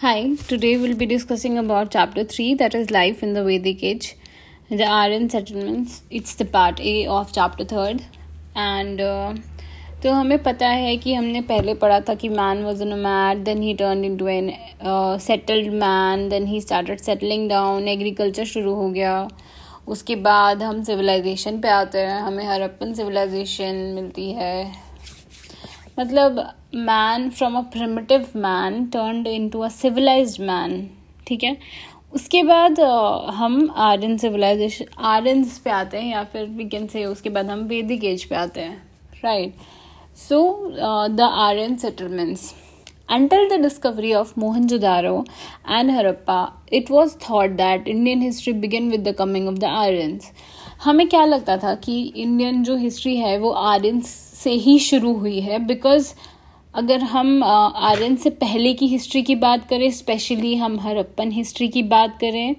Hi, today we'll be discussing about chapter 3 that is life in the Vedic age, the Aryan settlements. It's the part A of chapter 3rd and uh, तो हमें पता है कि हमने पहले पढ़ा था कि man was in mad then he turn in to an settled man then he started settling down agriculture शुरू हो गया। उसके बाद हम सिविलाइजेशन पे आते हैं हमें हरप्पन सिविलाइजेशन मिलती है। मतलब man from a primitive man turned into a civilised man ठीक है? उसके बाद हम आर्यन सिविलाइजेशन आर्यंस पे आते हैं या फिर वी कैन से उसके बाद हम वैदिक एज पे आते हैं right so the Aryan settlements Until the discovery of Mohenjo-daro and Harappa, it was thought that Indian history began with the coming of the Aryans. हमें क्या लगता था कि इंडियन जो हिस्ट्री है वो आर्यंस से ही शुरू हुई है बिकॉज़ अगर हम आर्यन से पहले की हिस्ट्री की बात करें स्पेशली हम हरप्पन हिस्ट्री की बात करें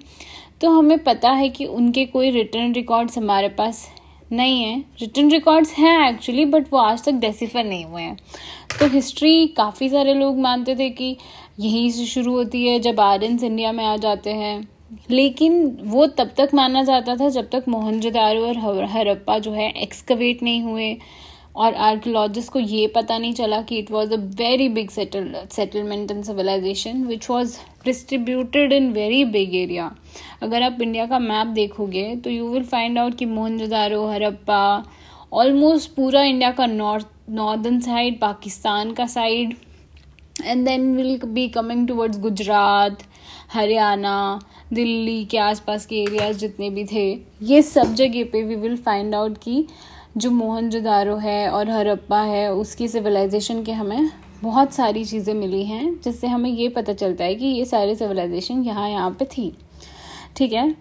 तो हमें पता है कि उनके कोई रिटर्न रिकॉर्ड्स हमारे पास नहीं है। रिटर्न रिकॉर्ड्स हैं एक्चुअली बट वो आज तक डेसीफर नहीं हुए हैं। तो हिस्ट्री काफ़ी सारे लोग मानते थे कि यहीं से शुरू होती है, जब आर्यंस इंडिया में आ जाते हैं। लेकिन वो तब तक माना जाता था जब तक मोहनजोदारो और हरप्पा जो है एक्सकवेट नहीं हुए। और आर्कोलॉजिस्ट को ये पता नहीं चला कि it was a very big settle settlement and civilisation which was distributed in very big area अगर आप इंडिया का मैप देखोगे तो यू विल फाइंड आउट कि मोहनजोदारो, हरप्पा ऑलमोस्ट पूरा इंडिया का नॉर्थ नॉर्दर्न साइड पाकिस्तान का side and then will be coming towards Gujarat, Haryana, Delhi के आसपास के एरियाज़ जितने भी थे। ये सब जगह पे वी विल फाइंड आउट कि जो मोहनजोदारो है और हरप्पा है, उसकी सिविलाइजेशन के हमें बहुत सारी चीज़ें मिली हैं, जिससे हमें ये पता चलता है कि ये सारी सिविलाइजेशन यहाँ यहाँ पे थी। ठीक है?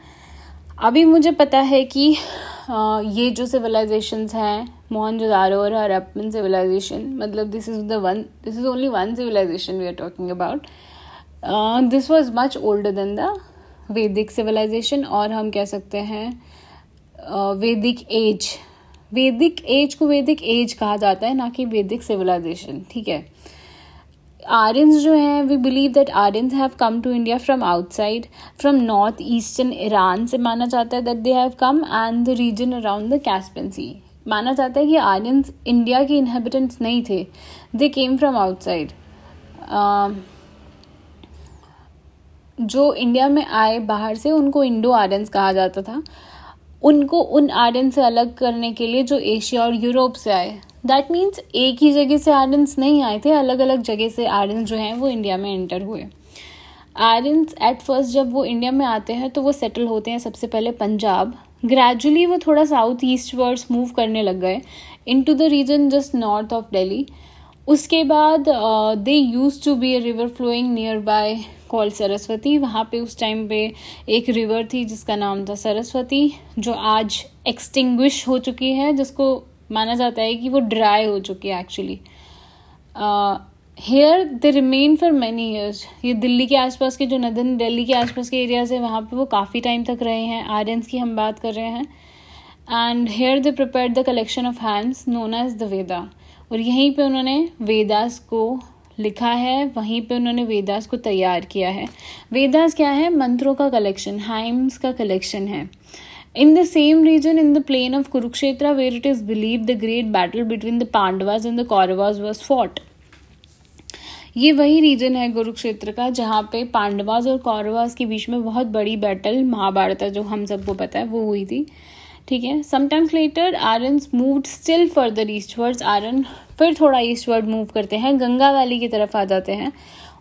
अभी मुझे पता है कि ये जो सिविलाइजेशंस हैं मोहनजोदारो और हरप्पन सिविलाइजेशन मतलब this is the one this is only one civilisation we are talking about this was much older than the Vedic civilisation और हम कह सकते हैं वैदिक एज वैदिक एज को वैदिक एज कहा जाता है, ना कि वैदिक सिविलाइजेशन ठीक है? आर्यंस जो हैं we believe that Aryans have come to India from outside from north eastern Iran से माना जाता है that they have come and the region around the Caspian Sea माना जाता है कि आर्यंस इंडिया के इनहेबिटेंट्स नहीं थे दे केम फ्रॉम आउटसाइड जो इंडिया में आए बाहर से, उनको इंडो आर्यंस कहा जाता था। उनको उन आर्यन से अलग करने के लिए जो एशिया और यूरोप से आए। दैट मीन्स एक ही जगह से आर्यंस नहीं आए थे अलग अलग जगह से आर्यंस जो हैं वो इंडिया में एंटर हुए। आर्यंस एट फ़र्स्ट जब वो इंडिया में आते हैं तो वो सेटल होते हैं सबसे पहले पंजाब। ग्रेजुअली वो थोड़ा साउथ ईस्ट वर्ड्स मूव करने लग गए in to the region just north of Delhi उसके बाद they use to be a river flowing nearby call Saraswati वहाँ पे उस टाइम पे एक रिवर थी जिसका नाम था सरस्वती जो आज एक्सटिंग्विश हो चुकी है, जिसको माना जाता है कि वो ड्राई हो चुकी है actually here they remain for many years ये दिल्ली के आसपास के जो नदन दिल्ली के आसपास के एरियाज़ है, वहाँ पे वो काफ़ी टाइम तक रहे हैं। आर्यंस की हम बात कर रहे हैं। And here they prepare the collection of hands known as the Veda और यहीं पे उन्होंने वेदास को लिखा है, वहीं पे उन्होंने वेदास को तैयार किया है। वेदास क्या है? मंत्रों का कलेक्शन हाइम्स का कलेक्शन है। In the same region in the plain of Kurukshetra where it is believe the great battle between the Pandavas and the Kauravas was fought ये वही रीजन है कुरुक्षेत्र का, जहाँ पे पांडवाज और कौरवाज के बीच में बहुत बड़ी बैटल महाभारत जो हम सबको पता है, वो हुई थी। ठीक है? Sometimes later Aryan move still further eastwards Aryan फिर थोड़ा ईस्टवर्ड मूव करते हैं, गंगा वैली की तरफ़ आ जाते हैं।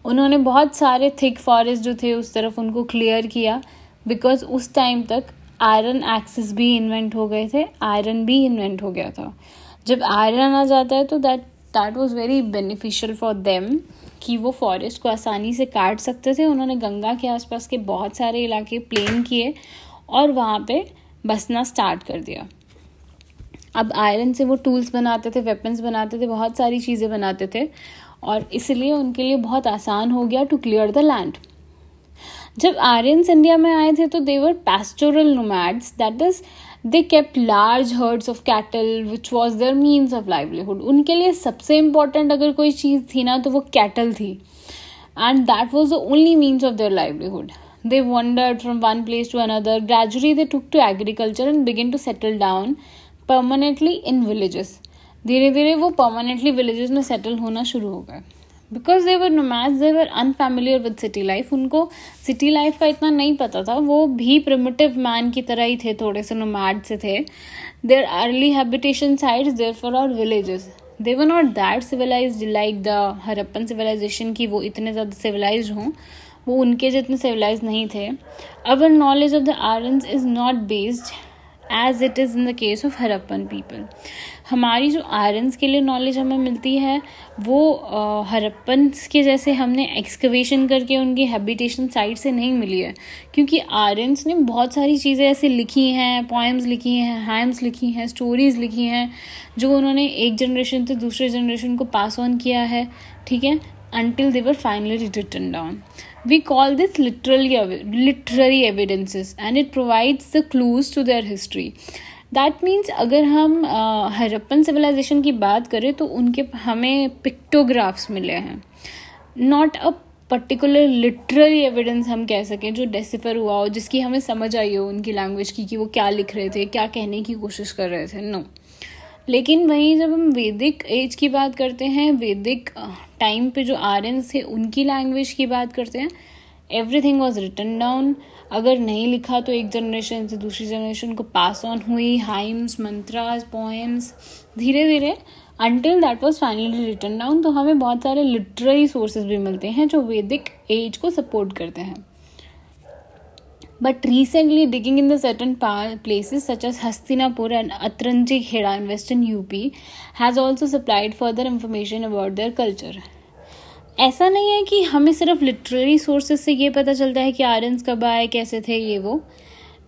उन्होंने बहुत सारे थिक फॉरेस्ट जो थे उस तरफ़ उनको क्लियर किया बिकॉज़ उस टाइम तक आयरन एक्सेस भी इन्वेंट हो गए थे आयरन भी इन्वेंट हो गया था। जब आयरन आ जाता है तो that that was very beneficial for them कि वो फॉरेस्ट को आसानी से काट सकते थे। उन्होंने गंगा के आसपास के बहुत सारे इलाके प्लेन किए और वहाँ पे बसना स्टार्ट कर दिया। अब आयरन से वो टूल्स बनाते थे वेपन्स बनाते थे, बहुत सारी चीज़ें बनाते थे। और इसलिए उनके लिए बहुत आसान हो गया टू क्लियर द लैंड जब आर्यंस इंडिया में आए थे तो they were pastoral nomads that is they kept large herds of cattle which was their means of livelihood उनके लिए सबसे इंपॉर्टेंट अगर कोई चीज़ थी ना तो वो कैटल थी। And that was the only means of their livelihood they wandered from one place to another. Gradually they took to agriculture and begin to settle down. Permanently in villages. धीरे धीरे वो परमानेंटली विलेजेस में settle होना शुरू हो गए। Because they were nomads they were unfamiliar with city life उनको city life का इतना नहीं पता था। वो भी प्रिमिटिव मैन की तरह ही थे, थोड़े से नोमैड से थे। Their early habitation sites there for our villages they were not that civilise like the Harappan civilisation की वो इतने ज़्यादा सिविलाइज हों। वो उनके जितने सिविलाइज नहीं थे। Our knowledge of the Aryans is not based as it is in the case of Harappan people हमारी जो आयरन्स के लिए नॉलेज हमें मिलती है, वो हरप्पन्स के जैसे हमने एक्सकवेशन करके उनकी हैबिटेशन साइट से नहीं मिली है। क्योंकि आर्यंस ने बहुत सारी चीज़ें ऐसे लिखी हैं पोएम्स लिखी हैं हैम्स लिखी हैं स्टोरीज़ लिखी हैं, जो उन्होंने एक जनरेशन से दूसरे जनरेशन को पास ऑन किया है, ठीक है? Until were finally written down. We call this literally literary evidences, and it provides the clues to their history. That means अगर हम हरप्पन सिविलाइजेशन की बात करें तो उनके हमें पिक्टोग्राफ्स मिले हैं not a particular literary evidence हम कह सकें, जो डेसिफर हुआ हो, जिसकी हमें समझ आई हो उनकी लैंग्वेज की, कि वो क्या लिख रहे थे, क्या कहने की कोशिश कर रहे थे नो no. लेकिन वहीं जब हम वैदिक एज की बात करते हैं, वैदिक टाइम पे जो आर्यंस थे उनकी लैंग्वेज की बात करते हैं एवरीथिंग वॉज़ रिटन डाउन अगर नहीं लिखा तो एक जनरेशन से दूसरी जनरेशन को पास ऑन हुई हाइम्स मंत्रास पोएम्स धीरे धीरे until that was finally written down तो हमें बहुत सारे लिटरेरी सोर्सेज भी मिलते हैं जो वैदिक एज को सपोर्ट करते हैं। But recently digging in the certain places such as Hastinapur and Atranjikhera in western UP has also supplied further information about their culture ऐसा नहीं है कि हमें सिर्फ़ लिटरेरी सोर्सेज से ये पता चलता है कि आर्यंस कब आए, कैसे थे ये वो।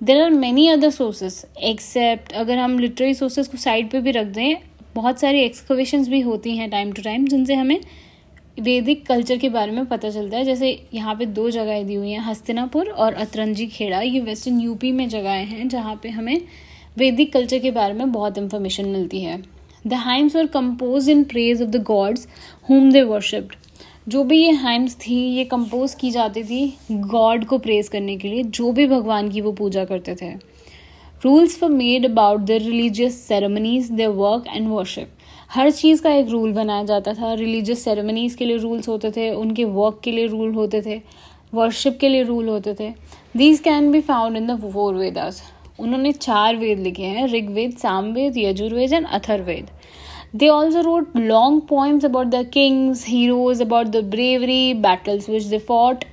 There are many other sources except अगर हम लिटरेरी सोर्सेज को साइड पे भी रख दें, बहुत सारी एक्सकवेशन भी होती हैं टाइम टू टाइम जिनसे हमें वैदिक कल्चर के बारे में पता चलता है। जैसे यहाँ पे दो जगहें दी हुई हैं, हस्तिनापुर और अतरंजी खेड़ा। ये वेस्टर्न यूपी में जगहें हैं, जहाँ पे हमें वैदिक कल्चर के बारे में बहुत इन्फॉर्मेशन मिलती है। The hymns were compose in praise of the gods whom they worshipped जो भी ये हाइम्स थी, ये कंपोज की जाती थी गॉड को प्रेज करने के लिए, जो भी भगवान की वो पूजा करते थे। Rules for made about the religious ceremonies the work and worship हर चीज़ का एक रूल बनाया जाता था। रिलीजियस सेरेमनीज के लिए रूल्स होते थे, उनके वर्क के लिए रूल होते थे वर्शिप के लिए रूल होते थे। These can be found in their Vedas उन्होंने चार वेद लिखे हैं, Rigveda, Samaveda, Yajurveda and Atharvaveda they also wrote long poems about the kings heroes about the bravery battles which they fought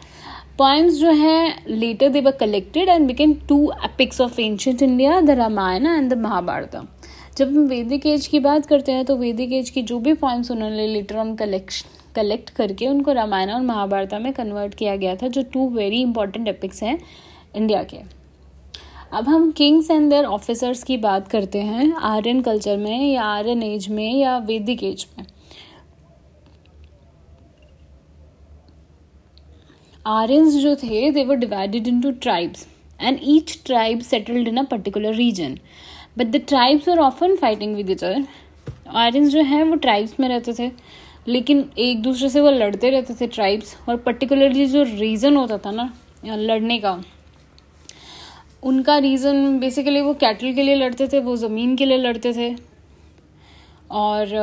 poems जो हैं later they were collected and became two epics of ancient India the Ramayana and the Mahabharata जब हम वैदिक as की बात करते हैं तो वैदिक एज की जो भी पॉइंट्स उन्होंने लेटर ऑन कलेक्ट कलेक्ट करके उनको रामायण और महाभारता में कन्वर्ट किया गया था, जो टू वेरी इंपॉर्टेंट एपिक्स हैं इंडिया के। अब हम किंग्स एंड देयर ऑफिसर्स की बात करते हैं, आर्यन कल्चर में या आर्यन एज में या वैदिक एज में। आर्यंस जो थे they were divided into tribes and each tribe settled in a particular region but the tribes are often fighting with each other Aryans जो है, वो ट्राइब्स में रहते थे। लेकिन एक दूसरे से वो लड़ते रहते थे ट्राइब्स और पर्टिकुलरली जो रीज़न होता था ना लड़ने का, उनका रीज़न बेसिकली वो कैटल के लिए लड़ते थे, वो ज़मीन के लिए लड़ते थे। और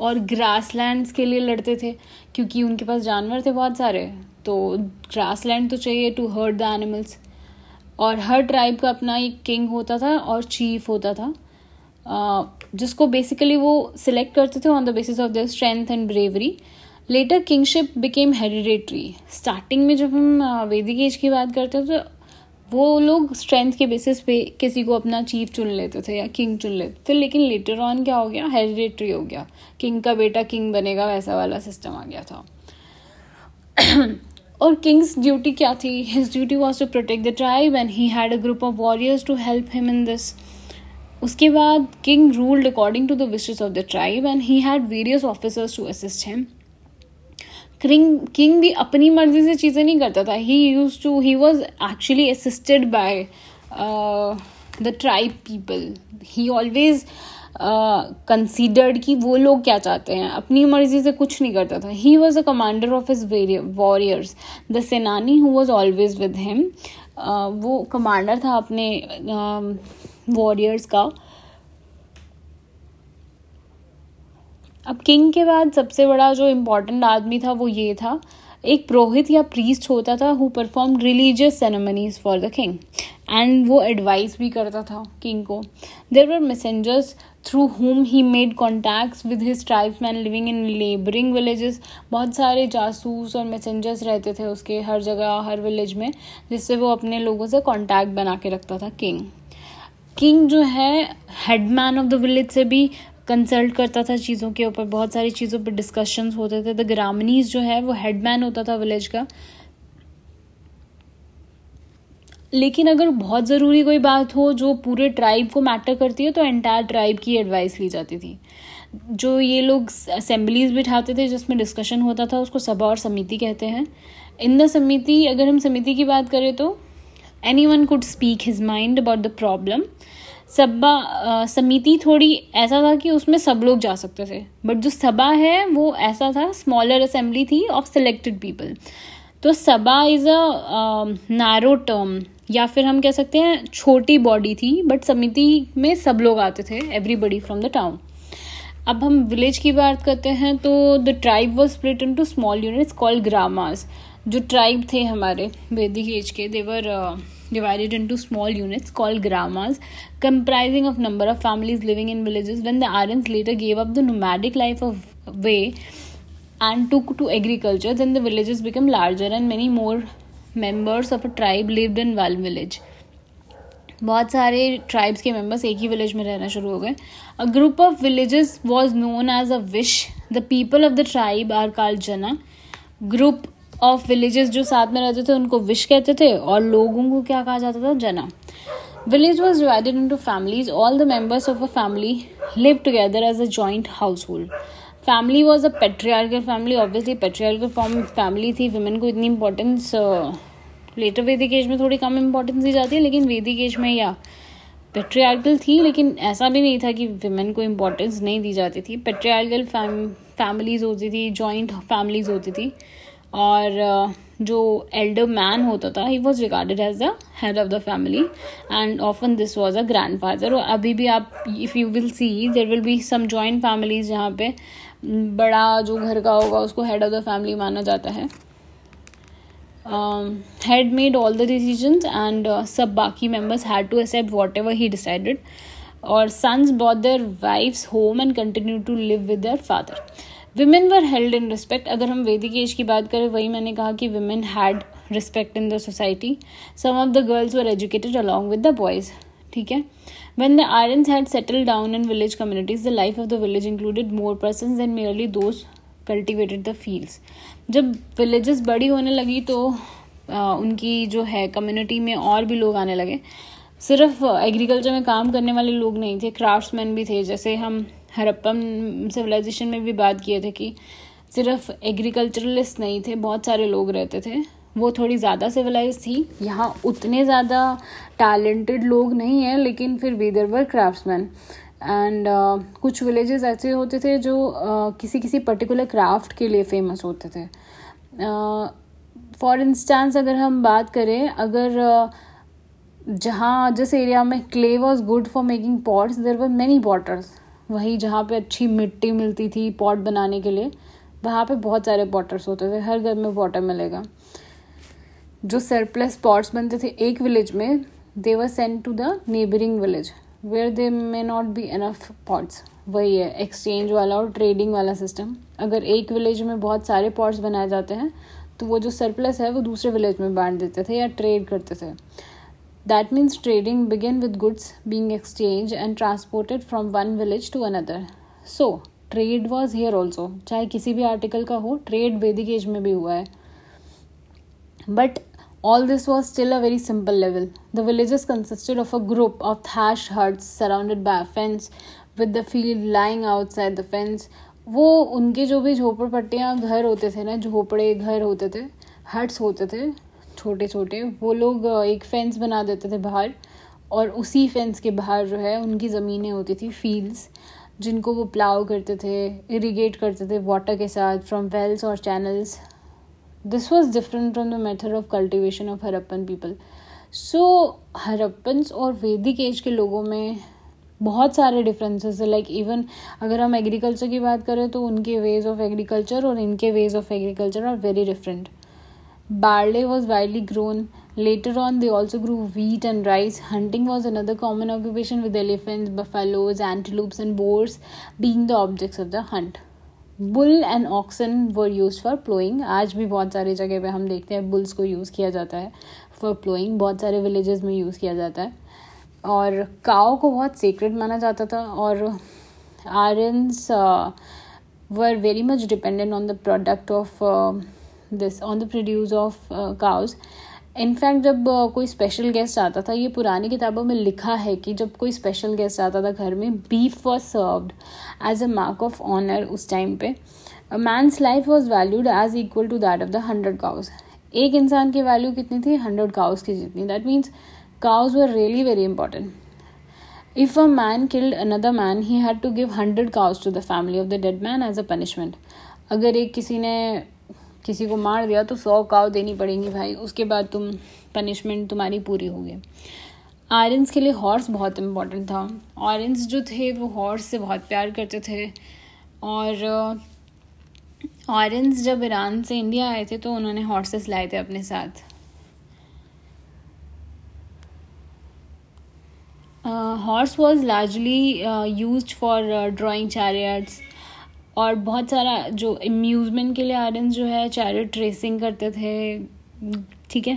और ग्रास लैंड्स के लिए लड़ते थे, क्योंकि उनके पास जानवर थे बहुत सारे। तो ग्रास लैंड तो चाहिए टू हर्ट द एनिमल्स और हर ट्राइब का अपना एक किंग होता था और चीफ होता था। जिसको बेसिकली वो सिलेक्ट करते थे on the basis of the strength and bravery later kingship became hereditary starting में जब हम वैदिक एज की बात करते हैं तो वो लोग स्ट्रेंथ के बेसिस पे किसी को अपना चीफ चुन लेते थे या किंग चुन लेते थे। लेकिन लेटर ऑन क्या हो गया? हेरिडेटरी हो गया। किंग का बेटा किंग बनेगा, वैसा वाला सिस्टम आ गया था। और किंग्स ड्यूटी क्या थी? His duty was to protect the tribe and he had a group of warriors to help him in this उसके बाद king ruled according to the wishes of the tribe and he had various officers to assist him king king भी अपनी मर्ज़ी से चीज़ें नहीं करता था। He use to he was actually assisted by the tribe people he always considered कि वो लोग क्या चाहते हैं? अपनी मर्ज़ी से कुछ नहीं करता था। He was a commander of his warriors the senani who was always with him वो कमांडर था अपने वॉरियर्स uh, का। अब किंग के बाद सबसे बड़ा जो इम्पोर्टेंट आदमी था वो ये था। एक पुरोहित या प्रीस्ट होता था who perform religious ceremonies for the king and वो एडवाइस भी करता था किंग को। There were messengers through whom he made contacts with his tribes man living in labouring villages बहुत सारे जासूस और मैसेंजर्स रहते थे उसके हर जगह, हर विलेज में, जिससे वो अपने लोगों से कॉन्टैक्ट बना के रखता था किंग किंग जो है हेडमैन ऑफ़ द विलेज से भी कंसल्ट करता था चीज़ों के ऊपर। बहुत सारी चीज़ों पर डिस्कशंस होते थे। द ग्रामनीज जो है, वो हेडमैन होता था विलेज का। लेकिन अगर बहुत ज़रूरी कोई बात हो जो पूरे ट्राइब को मैटर करती है तो एंटायर ट्राइब की एडवाइस ली जाती थी। जो ये लोग असेंबलीज बिठाते थे, जिसमें डिस्कशन होता था, उसको सभा और समिति कहते हैं। इन द समिति, अगर हम समिति की बात करें तो anyone could speak his mind about the problem sabha samiti थोड़ी ऐसा था कि उसमें सब लोग जा सकते थे। बट जो सभा है, वो ऐसा था स्मॉलर असेंबली थी ऑफ़ सेलेक्टेड पीपल तो sabha is a narrow term या फिर हम कह सकते हैं छोटी बॉडी थी बट समिति में सब लोग आते थे एवरीबडी फ्रॉम द टाउन अब हम विलेज की बात करते हैं तो the tribe was split into small units called gramas जो ट्राइब थे हमारे वैदिक एज के they were divided into small units called gramas comprising of number of families living in villages when the are later gave up the nomadic life of way and took to agriculture, then the villages became larger and many more members of a tribe lived in one village. बहुत सारे tribes के members एक ही village में रहना शुरू हो गए। A group of villages was known as a vish the people of the tribe are called jana group of villages जो साथ में रहते थे उनको विश कहते थे और लोगों को क्या कहा जाता था? Jana village was divided into families all the members of a family live together as a joint household family was a patriarchal family obviously patriarchal form family थी वुमेन को इतनी इंपॉर्टेंस लेटर वैदिक एज में थोड़ी कम importance दी जाती है, लेकिन वैदिक एज में या पेट्रियार्कल थी, लेकिन ऐसा भी नहीं था कि वुमेन को इम्पोर्टेंस नहीं दी जाती थी। पेट्रियार्कल फैमिलीज़ होती थी जॉइंट फैमिलीज़ होती थी, और जो एल्डर मैन होता था he was regarded as the head of the family and often this was a grandfather और अभी भी आप if you will see there will be some joint families जहाँ पे बड़ा जो घर का होगा, उसको हेड ऑफ़ द फैमिली माना जाता है। Head made all the decision and सब बाकी members had to accept whatever he decided और sons brought their wives home and continue to live with their father women were held in respect अगर हम वैदिक as की बात करें, वही मैंने कहा कि women had respect in the society some of the girls were educated along with the boys ठीक है? When the Aryans had settle down in village communities the life of the village included more person and merely those cultivated the fields जब villages बड़ी होने लगी तो उनकी जो है कम्युनिटी में और भी लोग आने लगे। सिर्फ़ एग्रीकल्चर में काम करने वाले लोग नहीं थे क्राफ्ट्समैन भी थे। जैसे हम हरप्पन सिविलाइजेशन में भी बात किए थे कि सिर्फ़ एग्रीकल्चरलिस्ट नहीं थे, बहुत सारे लोग रहते थे। वो थोड़ी ज़्यादा सिविलाइज थी। यहाँ उतने ज़्यादा टैलेंटेड लोग नहीं हैं लेकिन फिर we there were craftsman and uh, कुछ विलेजेस ऐसे होते थे जो uh, किसी किसी पर्टिकुलर क्राफ्ट के लिए फ़ेमस होते थे। फॉर uh, इंस्टेंस अगर हम बात करें अगर uh, जहाँ जिस एरिया में clay was good for making pots there were many potters वहीं जहाँ पे अच्छी मिट्टी मिलती थी पॉट बनाने के लिए वहाँ पे बहुत सारे पॉटर्स होते थे। हर घर में पॉटर मिलेगा। जो सरप्लस पॉट्स बनते थे एक विलेज में they were send to the neighbouring village where they may not be enough pots वही है एक्सचेंज वाला और ट्रेडिंग वाला सिस्टम अगर एक विलेज में बहुत सारे पॉट्स बनाए जाते हैं तो वो जो सरप्लस है, वो दूसरे विलेज में बांट देते थे या ट्रेड करते थे. That means trading began with goods being exchanged and transported from one village to another. So trade was here also चाहे किसी भी आर्टिकल का हो ट्रेड वैदिक एज में भी हुआ है. But all this was still a very simple level. The villages consisted of a group of thatched huts surrounded by a fence, with the field lying outside the fence. वो उनके जो भी झोपड़पट्टियाँ घर होते थे ना झोपड़े घर होते थे हट्स होते थे छोटे छोटे वो लोग एक फेंस बना देते थे बाहर और उसी फेंस के बाहर जो है उनकी ज़मीनें होती थी फील्ड्स जिनको वो प्लाव करते थे इरीगेट करते थे वाटर के साथ फ्रॉम वेल्स और channels This was different from the method of cultivation of Harappan people so Harappans और वैदिक एज के लोगों में बहुत सारे डिफरेंसेस है लाइक इवन अगर हम एग्रीकल्चर की बात करें तो उनके वेज ऑफ एग्रीकल्चर और इनके ways of agriculture are very different barley was widely grown Later on, they also grew wheat and rice. Hunting was another common occupation, with elephants, buffaloes, antelopes, and boars being the objects of the hunt. Bull and oxen were use for ploughing आज भी बहुत सारी जगह पे हम देखते हैं bulls को यूज़ किया जाता है फॉर प्लोइंग बहुत सारे विलेजेस में यूज़ किया जाता है। और काओ को बहुत सीक्रेट माना जाता था और Aryans were very much dependent on the product of this on the produce of cows in fact जब कोई स्पेशल गेस्ट आता था, ये पुरानी किताबों में लिखा है कि जब कोई स्पेशल गेस्ट आता था घर में beef was served as a mark of honour उस टाइम पे. Man's life was valued as equal to that of the hundred cows एक इंसान की वैल्यू कितनी थी? हंड्रेड काउज की जितनी. That means cows were really very important if a man killed another man he had to give hundred cows to the family of the dead man as a punishment अगर एक किसी ने किसी को मार दिया तो सौ काव देनी पड़ेंगी भाई। उसके बाद तुम पनिशमेंट तुम्हारी पूरी होगी। आयरन्स के लिए हॉर्स बहुत इम्पोर्टेंट था। ऑरेंस जो थे, वो हॉर्स से बहुत प्यार करते थे। और ऑरेंस जब ईरान से इंडिया आए थे तो उन्होंने हॉर्सेस लाए थे अपने साथ। Horse was largely use for drawing chariots और बहुत सारा जो अम्यूज़मेंट के लिए आयरन जो है चैरिट रेसिंग करते थे, ठीक है?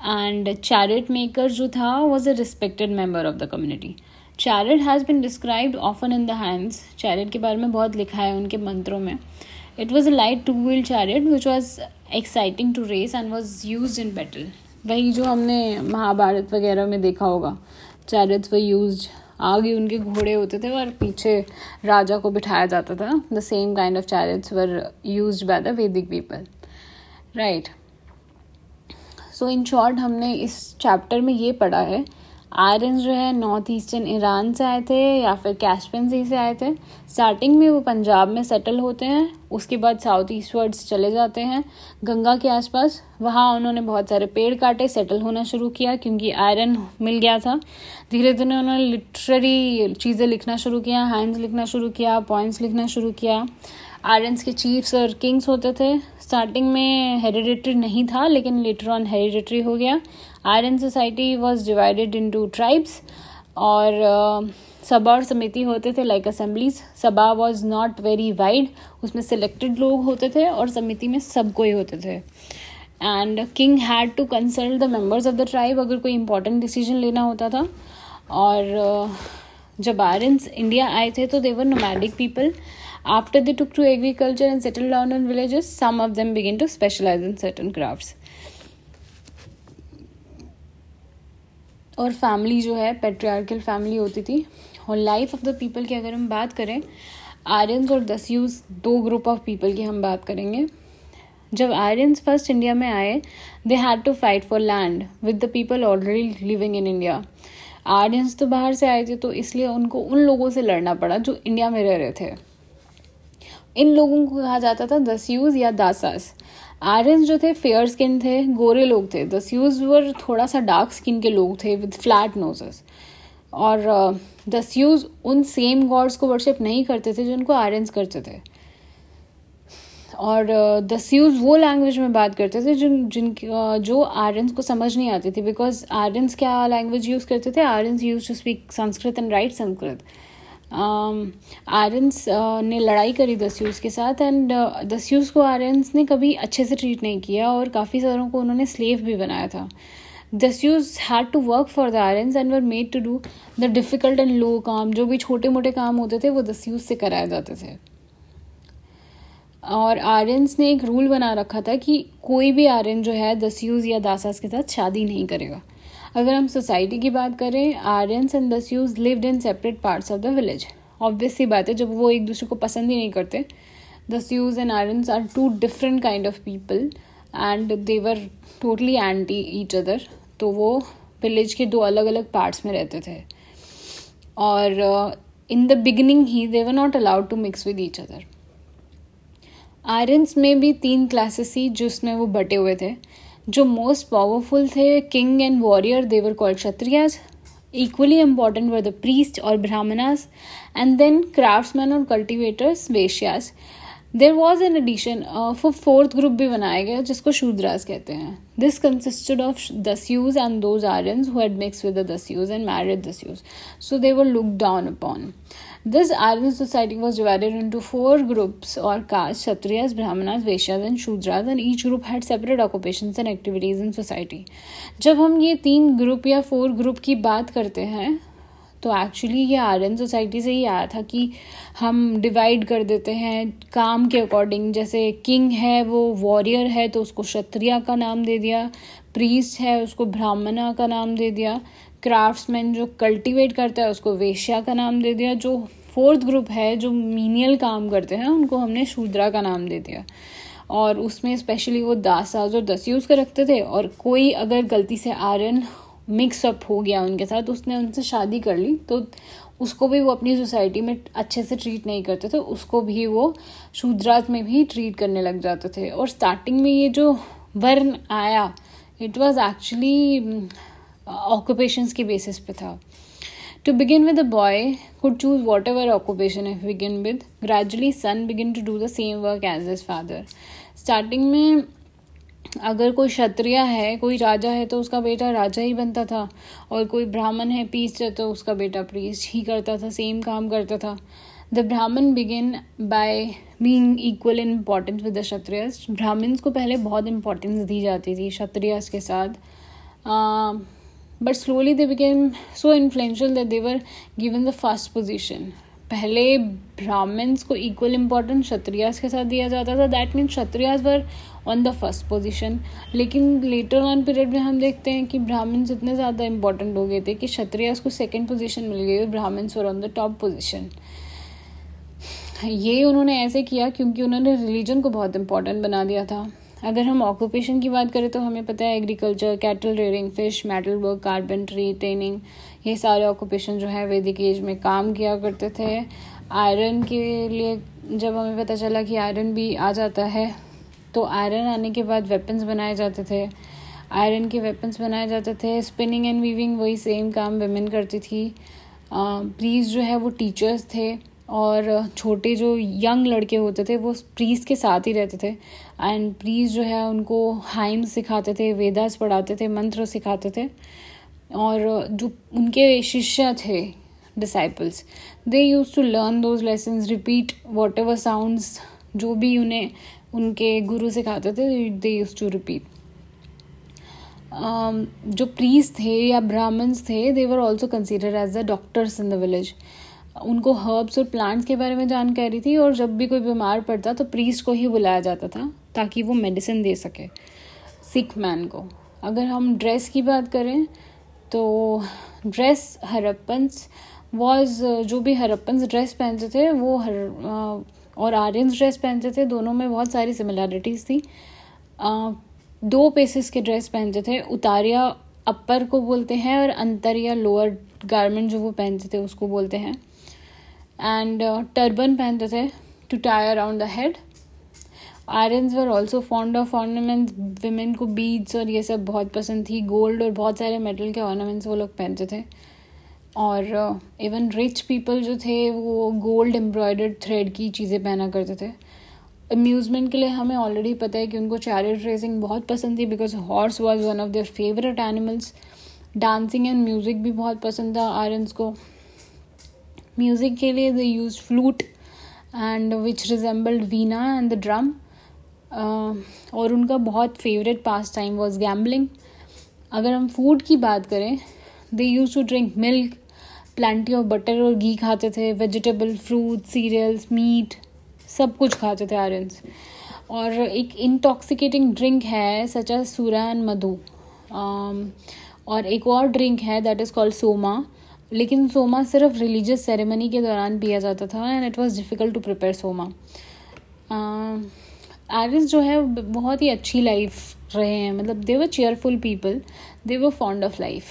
एंड चैरिट मेकर जो था was a respected member of the community chariot has been described often in the hymns chariot के बारे में बहुत लिखा है उनके मंत्रों में. It was a light two wheel chariot which was exciting to race and was use in battle वही जो हमने महाभारत वगैरह में देखा होगा. चैरिट्स व यूज़ आगे उनके घोड़े होते थे और पीछे राजा को बिठाया जाता था। The same kind of chariots were use by the Vedic people right so in short हमने इस चैप्टर में ये पढ़ा है आयरन जो है नॉर्थ ईस्टर्न ईरान से आए थे या फिर कैशपिन सी से आए थे। स्टार्टिंग में वो पंजाब में सेटल होते हैं, उसके बाद साउथ ईस्टवर्ड्स चले जाते हैं। गंगा के आसपास, वहाँ उन्होंने बहुत सारे पेड़ काटे, सेटल होना शुरू किया क्योंकि आयरन मिल गया था। धीरे धीरे उन्होंने लिटरेरी चीज़ें लिखना शुरू किया हैंड्स लिखना शुरू किया, पॉइंट्स लिखना शुरू किया। आयरन्स के चीफ्स और किंग्स होते थे। स्टार्टिंग में हेरिडिटरी नहीं था, लेकिन लेटर ऑन हेरिडिटरी हो गया। Aryan society was divided into tribes और सभा और समिति होते थे like assemblies sabha was not very wide उसमें सिलेक्टेड लोग होते थे और समिति में सब कोई होते थे. And king had to consult the members of the tribe अगर कोई इंपॉर्टेंट डिसीज़न लेना होता था. और जब आयरन्स इंडिया आए थे तो they were nomadic people after they took to agriculture and settle down in villages some of them begin to specialise in certain crafts और फैमिली जो है पेट्रियार्कल फैमिली होती थी। और लाइफ ऑफ़ द पीपल की अगर हम बात करें आर्यंस और दस्यूज दो ग्रुप ऑफ़ पीपल की हम बात करेंगे। जब आर्यंस फ़र्स्ट इंडिया में आए they had to fight for land with the people already living in India Aryans तो बाहर से आए थे तो इसलिए उनको उन लोगों से लड़ना पड़ा जो इंडिया में रह रहे थे। इन लोगों को कहा जाता था दस्यूज या दासास आर्यन जो थे फेयर स्किन थे गोरे लोग थे। द स्यूज वर थोड़ा सा डार्क स्किन के लोग थे विद फ्लैट नोजेस और द uh, स्यूज उन सेम गॉड्स को वर्शिप नहीं करते थे जिनको आर्यंस करते थे। और द uh, स्यूज वो लैंग्वेज में बात करते थे जिन जिन uh, जो आर्यंस को समझ नहीं आती थी। बिकॉज़ आर्यंस क्या लैंग्वेज यूज़ करते थे? Aryans use to speak Sanskrit and write Sanskrit. Aryans um, uh, ने लड़ाई करी दस्यूस के साथ एंड uh, को आर्यंस ने कभी अच्छे से ट्रीट नहीं किया और काफ़ी सारों को उन्होंने स्लेव भी बनाया था। Dasyus had to work for the Aryans and were made to do the difficult and low काम। जो भी छोटे मोटे काम होते थे वो दस्यूस से कराए जाते थे। और आर्यंस ने एक रूल बना रखा था कि कोई भी आर्यन जो है दस्यूज या दासास के साथ शादी नहीं करेगा। अगर हम सोसाइटी की बात करें Aryans and Dasyus lived in separate parts of the village. Obvious सी बात है, जब वो एक दूसरे को पसंद ही नहीं करते Dasyus and Aryans are two different kind of people and they were totally anti each other तो वो विलेज के दो अलग अलग पार्ट्स में रहते थे। और in the beginning he they were not allowed to mix with each other Aryans में भी तीन क्लासेस थी जिसमें वो बटे हुए थे। जो मोस्ट पावरफुल थे king and warrior they were called Kshatriyas equally were the priest और ब्राह्मणास एंड देन क्राफ्ट्समैन और cultivators Vaishyas there was an addition for fourth group भी बनाया गया, जिसको शूद्रास कहते हैं. This consisted of Dasyus and those Aryans who had mix with the Dasyus and married Dasyus so they were look down upon this Aryan society was divided into four groups और caste Kshatriyas Brahmanas Vaishyas and Shudras and each group had separate occupation and activities in society जब हम ये तीन group या four group की बात करते हैं तो एक्चुअली ये आर्यन सोसाइटी से ही आया था कि हम डिवाइड कर देते हैं काम के अकॉर्डिंग जैसे किंग है, वो वॉरियर है तो उसको क्षत्रिया का नाम दे दिया प्रीस्ट है, उसको ब्राह्मणा का नाम दे दिया. क्राफ्ट्समैन जो कल्टीवेट करता है, उसको वेश्या का नाम दे दिया। जो फोर्थ ग्रुप है, जो मीनियल काम करते हैं, उनको हमने शूद्रा का नाम दे दिया। और उसमें स्पेशली वो दासाज और दस्यूज का रखते थे। और कोई अगर गलती से आर्यन मिक्सअप हो गया उनके साथ उसने उनसे शादी कर ली। तो उसको भी वो अपनी सोसाइटी में अच्छे से ट्रीट नहीं करते थे, उसको भी वो शूद्राज में भी ट्रीट करने लग जाते थे। और स्टार्टिंग में ये जो वर्ण आया इट वॉज़ एक्चुअली ऑक्यूपेशंस के बेसिस पे था। To begin with the boy could choose whatever occupation if begin with gradually son begin to do the same work as his father starting में, अगर कोई क्षत्रिय है, कोई राजा है तो उसका बेटा राजा ही बनता था। और कोई ब्राह्मण है पीस है तो उसका बेटा प्रीस्ट ही करता था सेम काम करता था। The Brahman begin by being equal in importance with the Kshatriyas Brahmans को पहले बहुत इंपॉर्टेंस दी जाती थी क्षत्रियस के साथ। But slowly they became so influential that they were given the first position पहले ब्राह्मण्स को इक्वल इम्पोर्टेंस क्षत्रियास के साथ दिया जाता था। That means Kshatriyas were on the first position लेकिन लेटर ऑन पीरियड में हम देखते हैं कि ब्राह्मण्स इतने ज़्यादा इंपॉर्टेंट हो गए थे कि क्षत्रियास को सेकेंड पोजिशन मिल गई और Brahmins were on the top position ये उन्होंने ऐसे किया क्योंकि उन्होंने रिलीजन को बहुत इंपॉर्टेंट बना दिया था। अगर हम ऑक्यूपेशन की बात करें तो हमें पता है agriculture cattle rearing fish metal work carpentry training ये सारे ऑक्यूपेशन जो है वैदिक एज में काम किया करते थे। आयरन के लिए जब हमें पता चला कि आयरन भी आ जाता है तो आयरन आने के बाद वेपन्स बनाए जाते थे। आयरन के वेपन्स बनाए जाते थे। स्पिनिंग एंड वीविंग वही सेम काम वेमेन करती थी। प्लीज़ जो है वो टीचर्स थे और छोटे जो यंग लड़के होते थे वो प्रीस के साथ ही रहते थे। एंड प्लीज़ जो है, उनको हाइम सिखाते थे वेदास पढ़ाते थे, मंत्र सिखाते थे। और जो उनके शिष्य थे disciples they use to learn those lessons repeat whatever sounds जो भी उन्हें, उनके गुरु सिखाते थे दे यूज़ टू रिपीट जो प्रीस थे या ब्राह्मण्स थे they were also consider as the doctors in the village उनको हर्ब्स और प्लांट्स के बारे में जानकारी थी और जब भी कोई बीमार पड़ता तो प्रीस्ट को ही बुलाया जाता था ताकि वो मेडिसिन दे सके सिख मैन को। अगर हम ड्रेस की बात करें तो ड्रेस हरप्पन्स वॉज़ जो भी हरप्पन्स ड्रेस पहनते थे, वो हर और आर्यंस ड्रेस पहनते थे, दोनों में बहुत सारी सिमिलैरिटीज़ थी। दो पेसेस के ड्रेस पहनते थे, उतारिया अपर को बोलते हैं और अंतर या लोअर गारमेंट जो वो पहनते थे, उसको बोलते हैं। एंड टर्बन पहनते थे to tie around the head Aryans were also fond of ornaments women को बीड्स और ये सब बहुत पसंद थी. गोल्ड और बहुत सारे मेटल के ऑर्नामेंट्स वो लोग पहनते थे. और इवन रिच पीपल जो थे, वो गोल्ड एम्ब्रॉयडर्ड थ्रेड की चीज़ें पहना करते थे. अम्यूज़मेंट के लिए हमें ऑलरेडी पता है कि उनको चैरिट रेसिंग बहुत पसंद थी because horse was one of their favourite animals dancing and music भी बहुत पसंद था आयरन्स को. म्यूज़िक के लिए they use flute and which resembled veena and the drum और उनका बहुत favourite pastime was gambling अगर हम फ़ूड की बात करें they use to drink milk plenty of butter और घी खाते थे वेजिटेबल फ्रूट सीरियल्स मीट सब कुछ खाते थे आर्यंस और एक इंटॉक्सिकेटिंग ड्रिंक है सच एज सूरा एंड मधु और एक और ड्रिंक है दैट इज़ कॉल्ड सोमा लेकिन सोमा सिर्फ़ रिलीजियस सेरेमनी के दौरान पिया जाता था and it was difficult to prepare soma. Aryans जो है, बहुत ही अच्छी लाइफ रहे हैं। मतलब they were cheerful people they were fond of life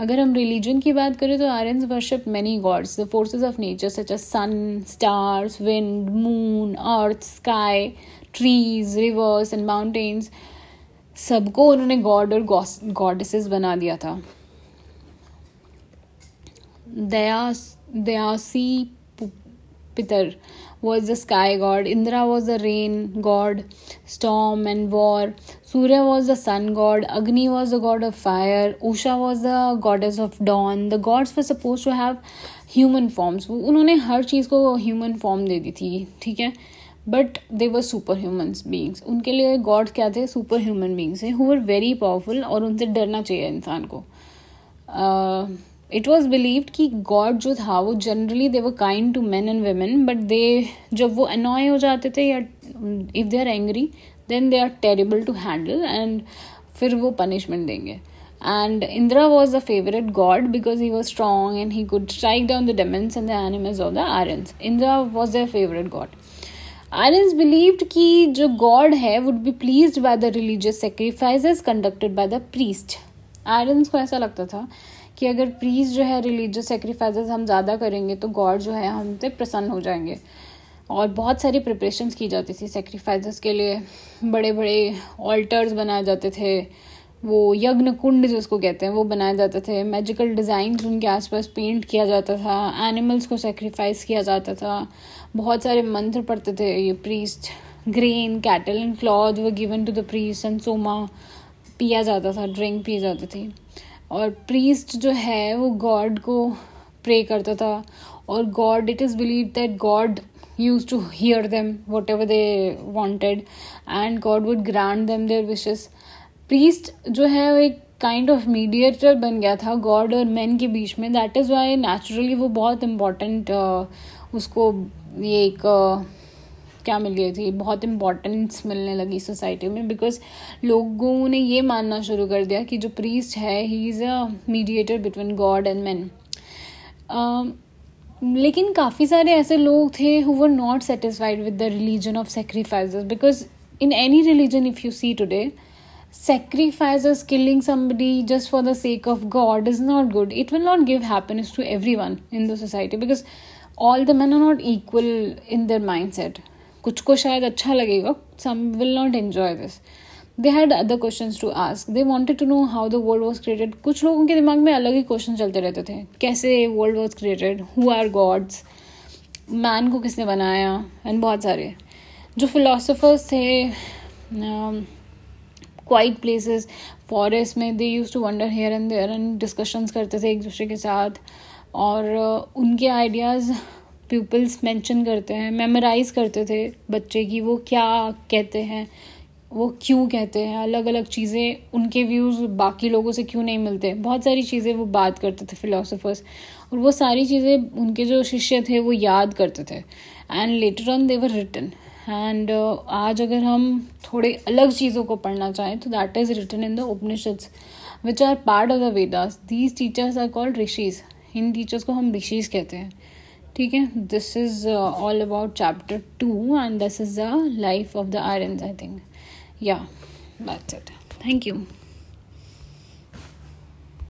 अगर हम रिलीजन की बात करें तो Aryans worship many gods the forces of nature such as sun stars wind moon earth sky trees rivers and mountains सबको उन्होंने गॉड और goddesses बना दिया था। Dyaus, Dyaus Pitar was the sky god Indra was the rain god storm and war Surya was the sun god Agni was the god of fire Usha was the goddess of dawn the gods for suppose to have human forms उन्होंने हर चीज़ को human form दे दी थी, ठीक है? But they were super human beings उनके लिए god क्या थे? सुपर ह्यूमन बींग्स हैं हु आर वेरी पावरफुल और उनसे डरना चाहिए इंसान को। इट वॉज़ बिलीव्ड कि गॉड जो था, वो generally they were kind to man and women but they जब वो अनॉय हो जाते थे या if they are angry then they are terrible to handle and फिर वो पनिशमेंट देंगे। And Indra was the favourite god because he was strong and he could strike down the demons and the animals of the Aryans Indra was the favourite god Aryans believe कि जो god है would be please by the religious sacrifice conducted by the priest Aryans को ऐसा लगता था कि अगर please जो है रिलीजियस सेक्रीफाइस हम ज़्यादा करेंगे तो गॉड जो है हमसे प्रसन्न हो जाएँगे। और बहुत सारी प्रिपरेशंस की जाती थी सेक्रीफाइस के लिए। बड़े बड़े ऑल्टर्स बनाए जाते थे। वो यज्ञ कुंड जिसको कहते हैं, वो बनाए जाते थे। मैजिकल डिज़ाइन उनके आसपास पेंट किया जाता था। एनिमल्स को सेक्रीफाइस किया जाता था। बहुत सारे मंत्र पढ़ते थे। ये priest grain cattle and cloth वो given to the priest and soma पिया जाता था ड्रिंक पी जाती थी। और प्रीस्ट जो है वो गॉड को प्रे करता था। और god it is believe that god use to hear them whatever they wanted and god would grant them their wishes priest जो है वो एक काइंड ऑफ़ मीडिएटर बन गया था गॉड और मैन के बीच में। दैट इज़ वाई नेचुरली वो बहुत इम्पोर्टेंट uh, उसको ये एक uh, क्या मिल गई थी, बहुत इम्पॉर्टेंस मिलने लगी सोसाइटी में बिकॉज़ लोगों ने ये मानना शुरू कर दिया कि जो प्रीस्ट है he is a mediator between god and man लेकिन काफ़ी सारे ऐसे लोग थे who were not satisfied with the religion of sacrifice because in any religion if you see today sacrifice killing somebody just for the sake of god is not good it will not give happiness to everyone in the society because all the man are not equal in their mind set कुछ को शायद अच्छा लगेगा some will not enjoy this they had other question to ask they wanted to know how the world was created कुछ लोगों के दिमाग में अलग ही क्वेश्चन चलते रहते थे. कैसे world was created who are gods man को किसने बनाया? एंड बहुत सारे. जो फिलोसफर्स थे क्वाइट प्लेसेस फॉरेस्ट में they use to wander here and there and discussions करते थे एक दूसरे के साथ. और uh, उनके आइडियाज़ पीपल्स मेंशन करते हैं मेमोराइज करते थे बच्चे की वो क्या कहते हैं, वो क्यों कहते हैं अलग अलग चीज़ें, उनके व्यूज़ बाकी लोगों से क्यों नहीं मिलते। बहुत सारी चीज़ें वो बात करते थे फिलोसफर्स और वो सारी चीज़ें उनके जो शिष्य थे वो याद करते थे। And later on their return and आज अगर हम थोड़े अलग चीज़ों को पढ़ना चाहें तो that is return in the Upanishads which are part of the Vedas these teachers are called rishis in teachers को हम ऋषिज कहते हैं। ठीक है? This is all about chapter two and this is the life of the Aryan I think yeah that's it thank you